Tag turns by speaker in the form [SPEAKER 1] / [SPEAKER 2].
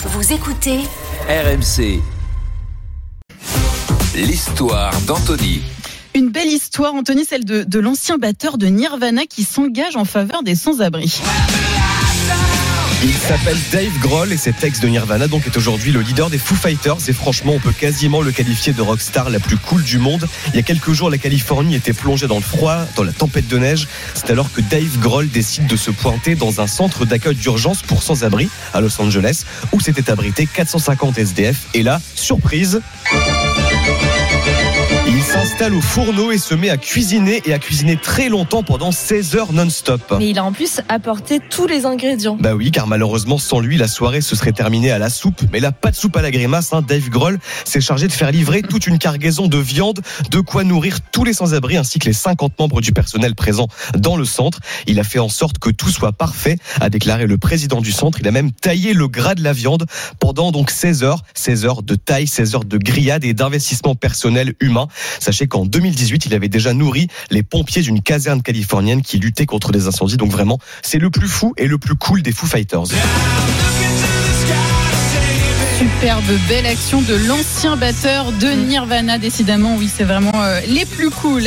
[SPEAKER 1] Vous écoutez
[SPEAKER 2] RMC. L'histoire d'Anthony.
[SPEAKER 3] Une belle histoire, Anthony, celle de, de l'ancien batteur de Nirvana qui s'engage en faveur des sans-abri.
[SPEAKER 4] Il s'appelle Dave Grohl et cet ex de Nirvana donc est aujourd'hui le leader des Foo Fighters et franchement on peut quasiment le qualifier de rockstar la plus cool du monde. Il y a quelques jours la Californie était plongée dans le froid, dans la tempête de neige. C'est alors que Dave Grohl décide de se pointer dans un centre d'accueil d'urgence pour sans-abri à Los Angeles où s'étaient abrités 450 SDF et là, surprise s'installe au fourneau et se met à cuisiner et à cuisiner très longtemps pendant 16 heures non-stop.
[SPEAKER 5] Mais il a en plus apporté tous les ingrédients.
[SPEAKER 4] Bah oui, car malheureusement, sans lui, la soirée se serait terminée à la soupe. Mais là, pas de soupe à la grimace. Hein. Dave Grohl s'est chargé de faire livrer toute une cargaison de viande, de quoi nourrir tous les sans-abri ainsi que les 50 membres du personnel présents dans le centre. Il a fait en sorte que tout soit parfait, a déclaré le président du centre. Il a même taillé le gras de la viande pendant donc 16 heures. 16 heures de taille, 16 heures de grillade et d'investissement personnel humain. Sachez qu'en 2018, il avait déjà nourri les pompiers d'une caserne californienne qui luttait contre des incendies. Donc vraiment, c'est le plus fou et le plus cool des Foo Fighters.
[SPEAKER 3] Superbe, belle action de l'ancien batteur de Nirvana, décidément, oui, c'est vraiment euh, les plus cool.